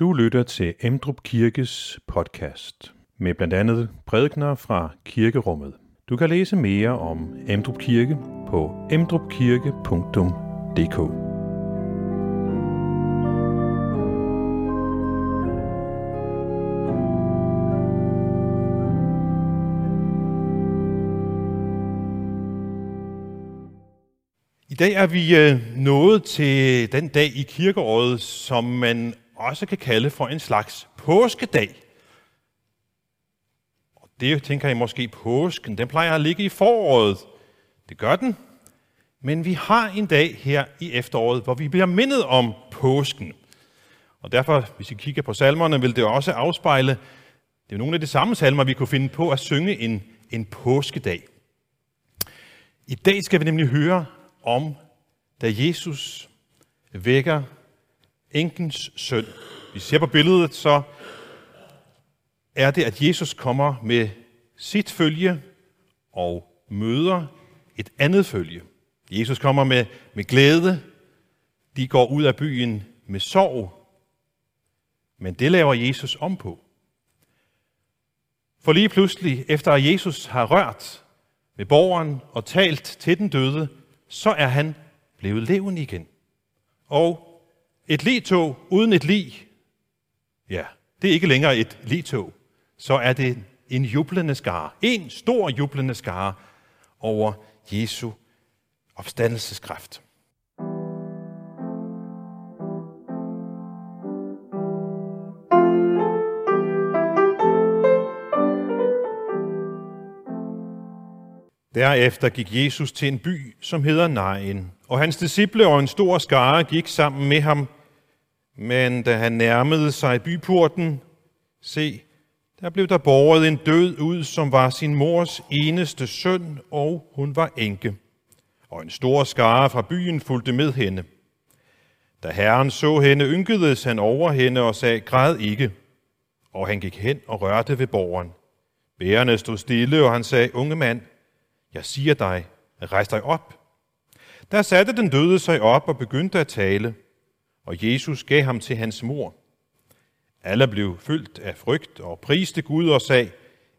Du lytter til Emdrup Kirkes podcast med blandt andet prædikner fra kirkerummet. Du kan læse mere om Emdrup Kirke på emdrupkirke.dk. I dag er vi øh, nået til den dag i kirkeåret, som man også kan kalde for en slags påskedag. Og det tænker I måske påsken, den plejer at ligge i foråret. Det gør den. Men vi har en dag her i efteråret, hvor vi bliver mindet om påsken. Og derfor, hvis I kigger på salmerne, vil det også afspejle, det er nogle af de samme salmer, vi kunne finde på at synge en, en påskedag. I dag skal vi nemlig høre om, da Jesus vækker enkens søn. Vi ser på billedet, så er det, at Jesus kommer med sit følge og møder et andet følge. Jesus kommer med, med glæde. De går ud af byen med sorg. Men det laver Jesus om på. For lige pludselig, efter at Jesus har rørt med borgeren og talt til den døde, så er han blevet levende igen. Og et ligtog uden et lig, ja, det er ikke længere et ligtog. Så er det en jublende skare, en stor jublende skare over Jesu opstandelseskraft. Derefter gik Jesus til en by, som hedder Nain, og hans disciple og en stor skare gik sammen med ham. Men da han nærmede sig byporten, se, der blev der båret en død ud, som var sin mors eneste søn, og hun var enke. Og en stor skare fra byen fulgte med hende. Da herren så hende, ynkedes han over hende og sagde, græd ikke. Og han gik hen og rørte ved borgeren. Bærerne stod stille, og han sagde, unge mand, jeg siger dig, rejs dig op. Der satte den døde sig op og begyndte at tale, og Jesus gav ham til hans mor. Alle blev fyldt af frygt og priste Gud og sagde,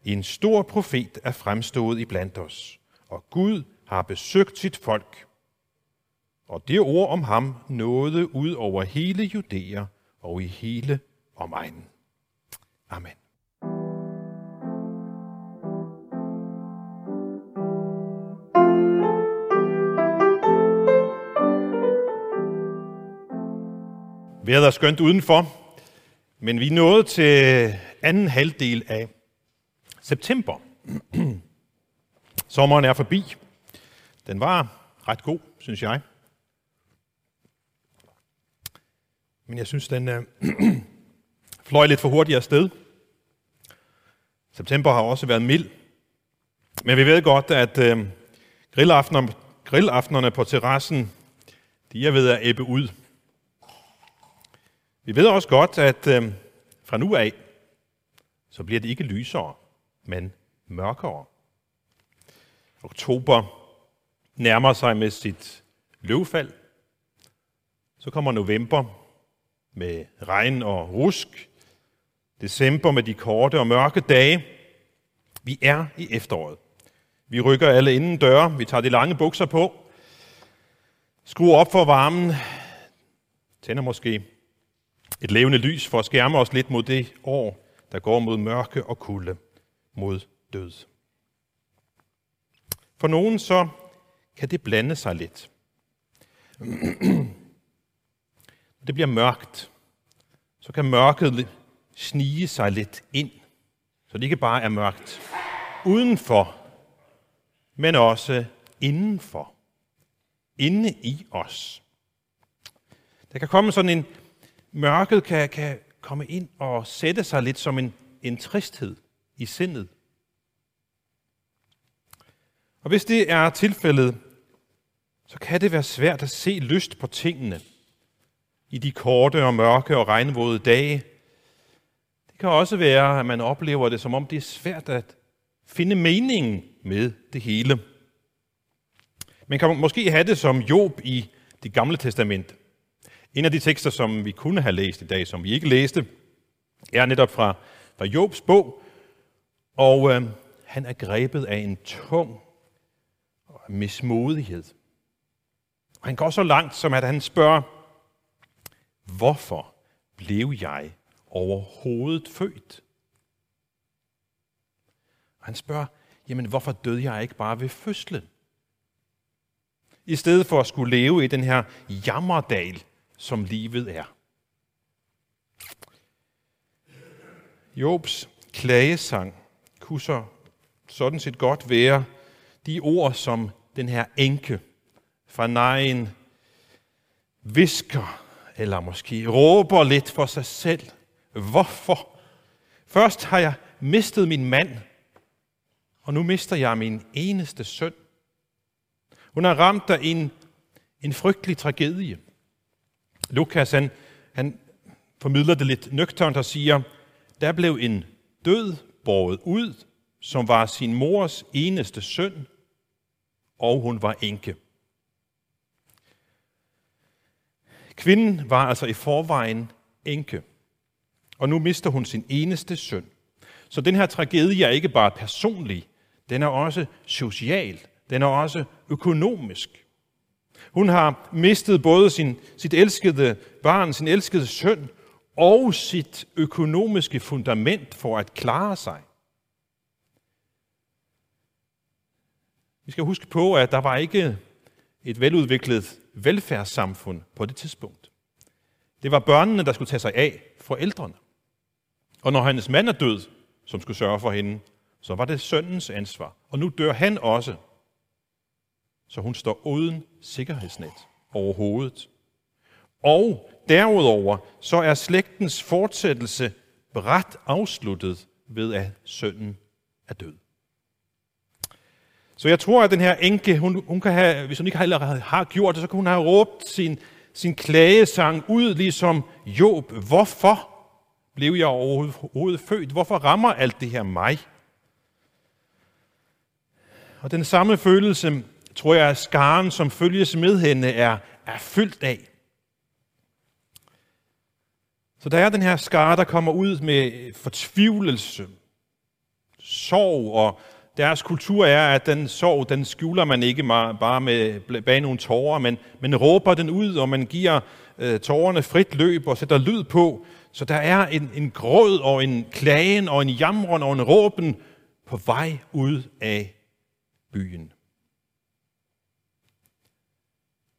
en stor profet er fremstået i blandt os, og Gud har besøgt sit folk. Og det ord om ham nåede ud over hele Judæa og i hele omegnen. Amen. Vejret er skønt udenfor, men vi er nået til anden halvdel af september. Sommeren er forbi. Den var ret god, synes jeg. Men jeg synes, den øh, fløj lidt for hurtigt afsted. September har også været mild. Men vi ved godt, at øh, grillaftenerne, grillaftenerne på terrassen, de er ved at æbbe ud. Vi ved også godt, at øh, fra nu af, så bliver det ikke lysere, men mørkere. Oktober nærmer sig med sit løvfald. Så kommer november med regn og rusk. December med de korte og mørke dage. Vi er i efteråret. Vi rykker alle inden døre. Vi tager de lange bukser på. Skruer op for varmen. Tænder måske et levende lys for at skærme os lidt mod det år, der går mod mørke og kulde, mod død. For nogen så kan det blande sig lidt. det bliver mørkt, så kan mørket snige sig lidt ind, så det ikke bare er mørkt udenfor, men også indenfor. Inde i os. Der kan komme sådan en mørket kan, kan komme ind og sætte sig lidt som en, en tristhed i sindet. Og hvis det er tilfældet, så kan det være svært at se lyst på tingene i de korte og mørke og regnvåde dage. Det kan også være, at man oplever det, som om det er svært at finde meningen med det hele. Man kan måske have det som Job i det gamle testament. En af de tekster, som vi kunne have læst i dag, som vi ikke læste, er netop fra, fra Jobs bog, og øh, han er grebet af en tung mismodighed. Og han går så langt, som at han spørger, hvorfor blev jeg overhovedet født? Og han spørger, jamen hvorfor døde jeg ikke bare ved fødslen? I stedet for at skulle leve i den her jammerdal, som livet er. Jobs klagesang kunne så sådan set godt være de ord, som den her enke fra nejen visker, eller måske råber lidt for sig selv. Hvorfor? Først har jeg mistet min mand, og nu mister jeg min eneste søn. Hun har ramt af en, en frygtelig tragedie. Lukas han, han formidler det lidt nøgternt og siger, der blev en død båret ud, som var sin mors eneste søn, og hun var enke. Kvinden var altså i forvejen enke, og nu mister hun sin eneste søn. Så den her tragedie er ikke bare personlig, den er også social, den er også økonomisk. Hun har mistet både sin, sit elskede barn, sin elskede søn, og sit økonomiske fundament for at klare sig. Vi skal huske på, at der var ikke et veludviklet velfærdssamfund på det tidspunkt. Det var børnene, der skulle tage sig af forældrene. Og når hendes mand er død, som skulle sørge for hende, så var det sønnens ansvar. Og nu dør han også. Så hun står uden sikkerhedsnet overhovedet. Og derudover så er slægtens fortsættelse ret afsluttet ved, at sønnen er død. Så jeg tror, at den her enke, hun, hun kan have, hvis hun ikke allerede har gjort det, så kan hun have råbt sin, sin klagesang ud, ligesom Job. Hvorfor blev jeg overhovedet født? Hvorfor rammer alt det her mig? Og den samme følelse, tror jeg, at skaren, som følges med hende, er, er fyldt af. Så der er den her skare, der kommer ud med fortvivlelse, sorg og deres kultur er, at den sorg, den skjuler man ikke bare med, bag nogle tårer, men man råber den ud, og man giver øh, tårerne frit løb og sætter lyd på. Så der er en, en gråd og en klagen og en jamren og en råben på vej ud af byen.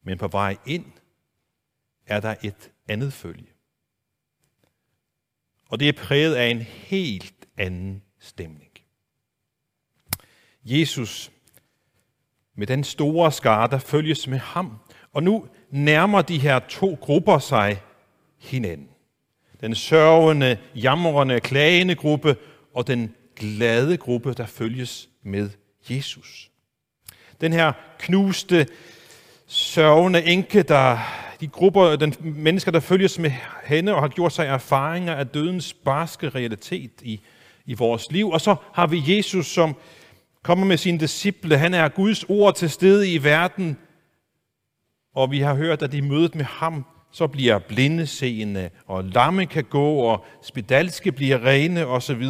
Men på vej ind er der et andet følge. Og det er præget af en helt anden stemning. Jesus med den store skare, der følges med ham. Og nu nærmer de her to grupper sig hinanden. Den sørgende, jamrende, klagende gruppe og den glade gruppe, der følges med Jesus. Den her knuste, sørgende enke, der, de grupper, den mennesker, der følges med hende og har gjort sig erfaringer af dødens barske realitet i, i vores liv. Og så har vi Jesus, som kommer med sine disciple. Han er Guds ord til stede i verden. Og vi har hørt, at i mødet med ham, så bliver blinde seende, og lamme kan gå, og spedalske bliver rene osv.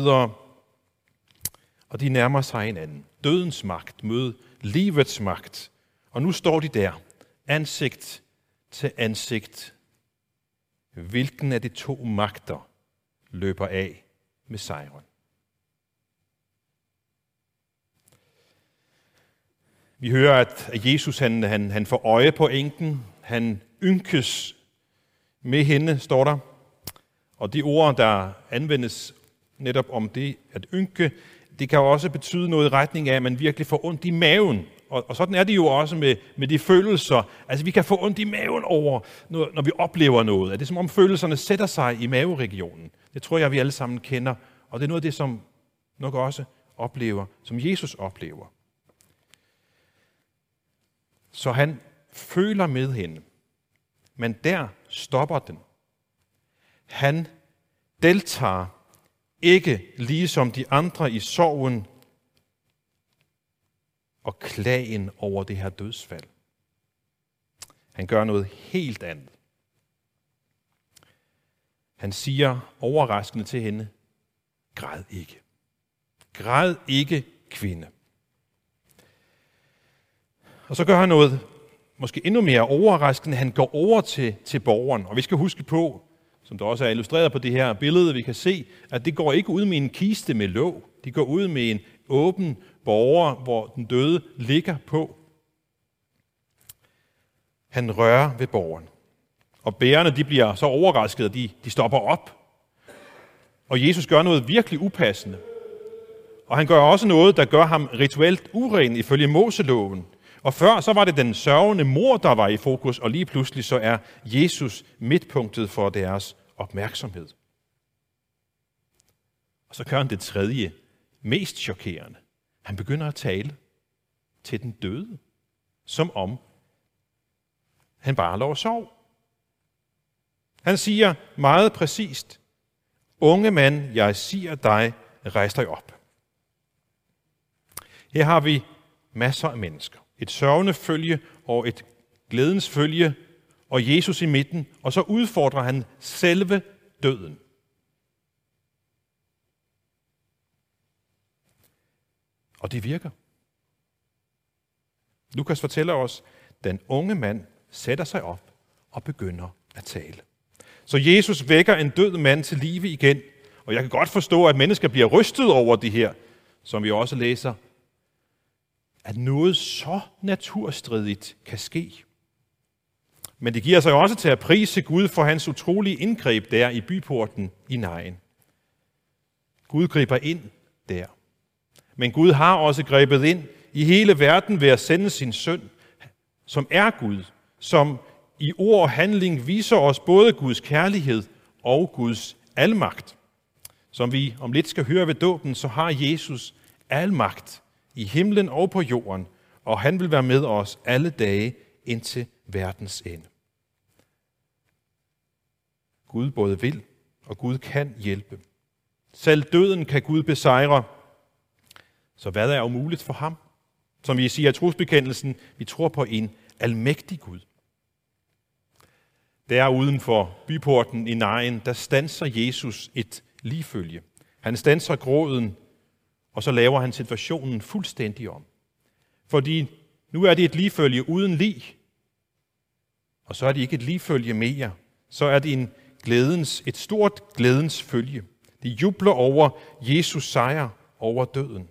Og de nærmer sig hinanden. Dødens magt mød livets magt. Og nu står de der, ansigt til ansigt. Hvilken af de to magter løber af med sejren? Vi hører, at Jesus han, han, han får øje på enken. Han ynkes med hende, står der. Og de ord, der anvendes netop om det at ynke, det kan også betyde noget i retning af, at man virkelig får ondt i maven. Og, og sådan er det jo også med, med de følelser. Altså vi kan få ondt i maven over, når, når vi oplever noget. Det er som om følelserne sætter sig i maveregionen. Det tror jeg, vi alle sammen kender. Og det er noget af det, som nok også oplever, som Jesus oplever. Så han føler med hende. Men der stopper den. Han deltager ikke ligesom de andre i sorgen og klagen over det her dødsfald. Han gør noget helt andet. Han siger overraskende til hende, græd ikke. Græd ikke, kvinde. Og så gør han noget måske endnu mere overraskende. Han går over til, til borgeren. Og vi skal huske på, som der også er illustreret på det her billede, vi kan se, at det går ikke ud med en kiste med låg. Det går ud med en åben borger, hvor den døde ligger på. Han rører ved borgeren. Og bærerne de bliver så overrasket, at de, de stopper op. Og Jesus gør noget virkelig upassende. Og han gør også noget, der gør ham rituelt uren ifølge Moseloven. Og før så var det den sørgende mor, der var i fokus, og lige pludselig så er Jesus midtpunktet for deres opmærksomhed. Og så gør han det tredje, mest chokerende. Han begynder at tale til den døde, som om han bare lå og sov. Han siger meget præcist, unge mand, jeg siger dig, rejs dig op. Her har vi masser af mennesker. Et sørgende følge og et glædens følge, og Jesus i midten, og så udfordrer han selve døden. Og det virker. Lukas fortæller os, den unge mand sætter sig op og begynder at tale. Så Jesus vækker en død mand til live igen, og jeg kan godt forstå, at mennesker bliver rystet over det her, som vi også læser, at noget så naturstridigt kan ske. Men det giver sig også til at prise Gud for hans utrolige indgreb der i byporten i Nejen. Gud griber ind der. Men Gud har også grebet ind i hele verden ved at sende sin søn, som er Gud, som i ord og handling viser os både Guds kærlighed og Guds almagt. Som vi om lidt skal høre ved dåben, så har Jesus almagt i himlen og på jorden, og han vil være med os alle dage indtil verdens ende. Gud både vil, og Gud kan hjælpe. Selv døden kan Gud besejre. Så hvad er umuligt for ham? Som vi siger i trosbekendelsen, vi tror på en almægtig Gud. Der uden for byporten i Najen, der stanser Jesus et ligefølge. Han stanser gråden, og så laver han situationen fuldstændig om. Fordi nu er det et ligefølge uden lig, og så er det ikke et ligefølge mere. Så er det en glædens, et stort glædens følge. De jubler over Jesus sejr over døden.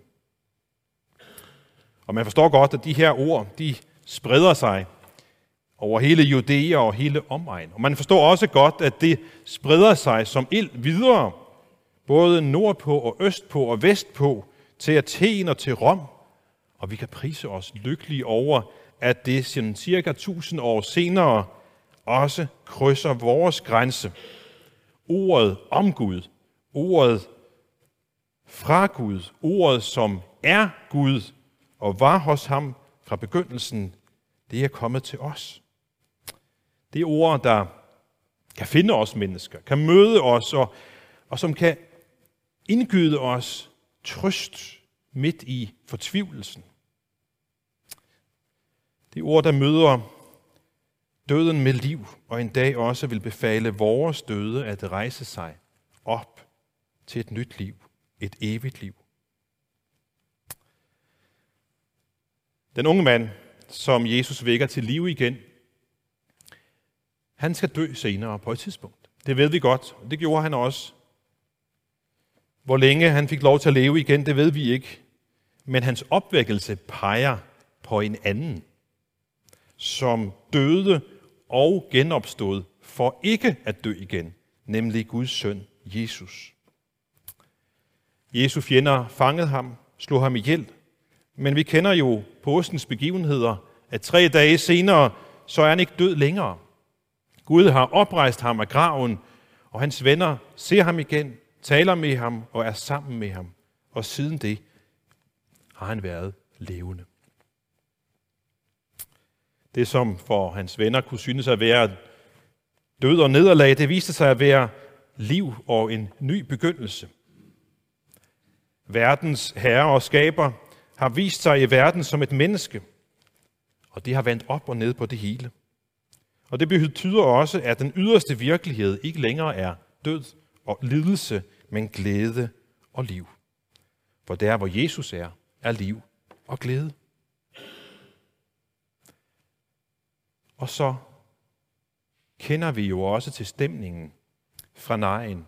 Og man forstår godt, at de her ord, de spreder sig over hele Judæa og hele omegn. Og man forstår også godt, at det spreder sig som ild videre, både nordpå og østpå og vestpå, til Athen og til Rom. Og vi kan prise os lykkelige over, at det sådan cirka 1000 år senere også krydser vores grænse. Ordet om Gud, ordet fra Gud, ordet som er Gud og var hos ham fra begyndelsen, det er kommet til os. Det er ord, der kan finde os mennesker, kan møde os, og, og som kan indgyde os trøst midt i fortvivlelsen. Det er ord, der møder døden med liv, og en dag også vil befale vores døde at rejse sig op til et nyt liv, et evigt liv. Den unge mand, som Jesus vækker til liv igen, han skal dø senere på et tidspunkt. Det ved vi godt, og det gjorde han også. Hvor længe han fik lov til at leve igen, det ved vi ikke. Men hans opvækkelse peger på en anden, som døde og genopstod for ikke at dø igen, nemlig Guds søn, Jesus. Jesu fjender fangede ham, slog ham ihjel, men vi kender jo påskens begivenheder, at tre dage senere, så er han ikke død længere. Gud har oprejst ham af graven, og hans venner ser ham igen, taler med ham og er sammen med ham. Og siden det har han været levende. Det, som for hans venner kunne synes at være død og nederlag, det viste sig at være liv og en ny begyndelse. Verdens herre og skaber har vist sig i verden som et menneske, og det har vendt op og ned på det hele. Og det betyder også, at den yderste virkelighed ikke længere er død og lidelse, men glæde og liv. For der, hvor Jesus er, er liv og glæde. Og så kender vi jo også til stemningen fra nejen.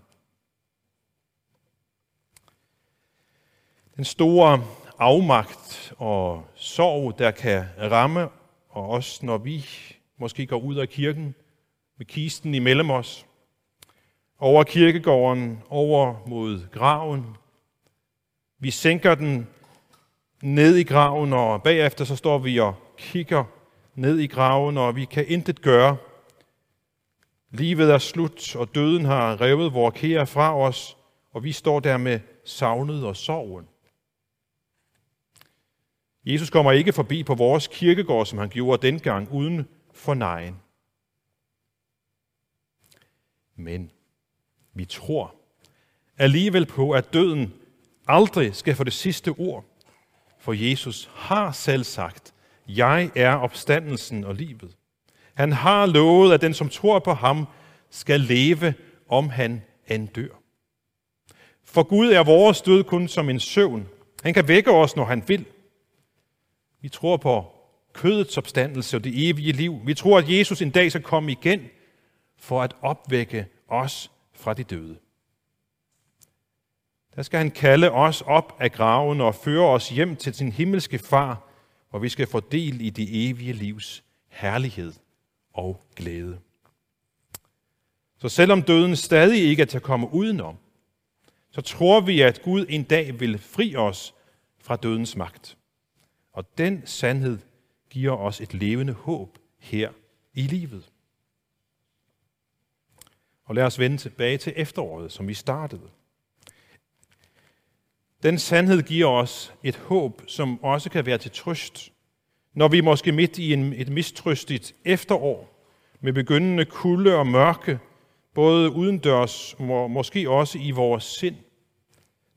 Den store afmagt og sorg, der kan ramme, og også når vi måske går ud af kirken med kisten imellem os, over kirkegården, over mod graven. Vi sænker den ned i graven, og bagefter så står vi og kigger ned i graven, og vi kan intet gøre. Livet er slut, og døden har revet vores kære fra os, og vi står der med savnet og sorgen. Jesus kommer ikke forbi på vores kirkegård, som han gjorde dengang, uden for nejen. Men vi tror alligevel på, at døden aldrig skal få det sidste ord. For Jesus har selv sagt, jeg er opstandelsen og livet. Han har lovet, at den, som tror på ham, skal leve, om han end dør. For Gud er vores død kun som en søvn. Han kan vække os, når han vil. Vi tror på kødets opstandelse og det evige liv. Vi tror, at Jesus en dag skal komme igen for at opvække os fra de døde. Der skal han kalde os op af graven og føre os hjem til sin himmelske far, hvor vi skal få del i det evige livs herlighed og glæde. Så selvom døden stadig ikke er til at komme udenom, så tror vi, at Gud en dag vil fri os fra dødens magt. Og den sandhed giver os et levende håb her i livet. Og lad os vende tilbage til efteråret, som vi startede. Den sandhed giver os et håb, som også kan være til trøst, når vi måske midt i en, et mistrøstigt efterår, med begyndende kulde og mørke, både udendørs og måske også i vores sind.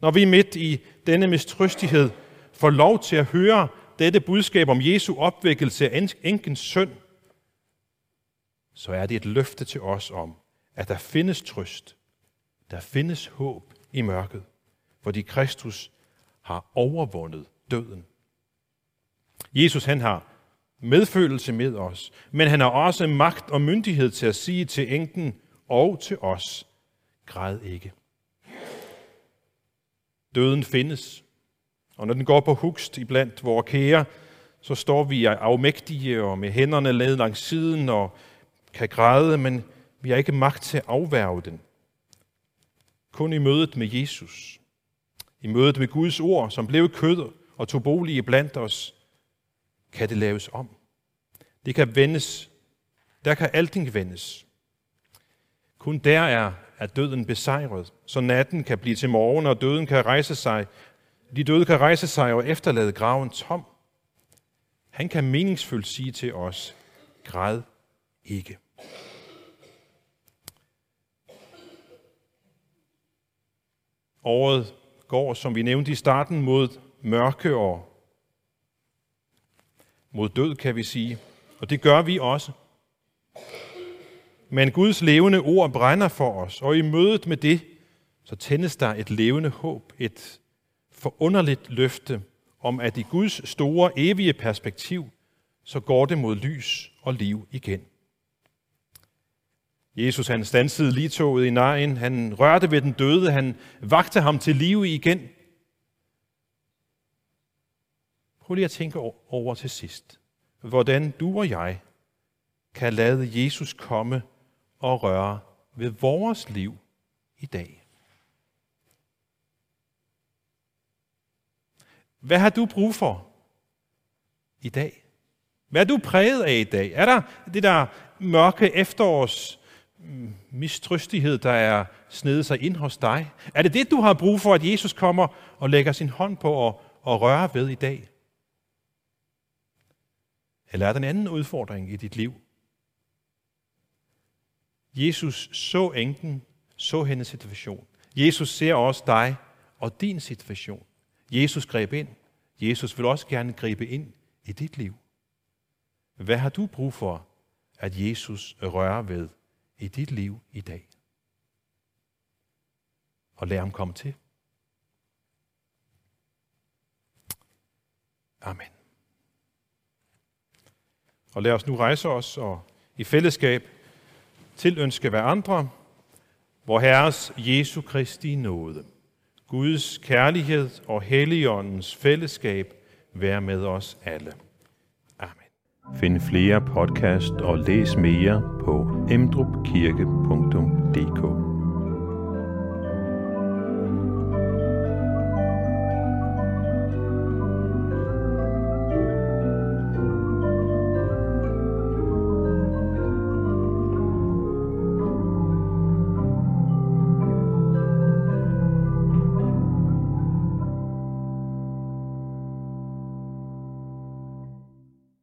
Når vi midt i denne mistrøstighed får lov til at høre dette budskab om Jesu opvækkelse af enkens søn, så er det et løfte til os om, at der findes trøst, der findes håb i mørket, fordi Kristus har overvundet døden. Jesus han har medfølelse med os, men han har også magt og myndighed til at sige til enken og til os, græd ikke. Døden findes, og når den går på hugst iblandt vores kære, så står vi afmægtige og med hænderne lavet langs siden og kan græde, men vi har ikke magt til at afværge den. Kun i mødet med Jesus, i mødet med Guds ord, som blev kød og tog bolig blandt os, kan det laves om. Det kan vendes. Der kan alting vendes. Kun der er, at døden besejret, så natten kan blive til morgen, og døden kan rejse sig. De døde kan rejse sig og efterlade graven tom. Han kan meningsfuldt sige til os, græd ikke. Året går, som vi nævnte i starten, mod mørke og mod død, kan vi sige. Og det gør vi også. Men Guds levende ord brænder for os, og i mødet med det, så tændes der et levende håb, et forunderligt løfte om, at i Guds store, evige perspektiv, så går det mod lys og liv igen. Jesus han stansede lige toget i nejen, han rørte ved den døde, han vagte ham til live igen. Prøv lige at tænke over til sidst, hvordan du og jeg kan lade Jesus komme og røre ved vores liv i dag. Hvad har du brug for i dag? Hvad er du præget af i dag? Er der det der mørke efterårs mm, mistrøstighed, der er snedet sig ind hos dig? Er det det, du har brug for, at Jesus kommer og lægger sin hånd på og, og rører ved i dag? Eller er der en anden udfordring i dit liv? Jesus så enken, så hendes situation. Jesus ser også dig og din situation. Jesus greb ind. Jesus vil også gerne gribe ind i dit liv. Hvad har du brug for, at Jesus rører ved i dit liv i dag? og lad ham komme til. Amen. Og lad os nu rejse os og i fællesskab tilønske hver andre, hvor Herres Jesu Kristi nåde, Guds kærlighed og Helligåndens fællesskab være med os alle. Amen. Find flere podcast og læs mere på emdrupkirke.dk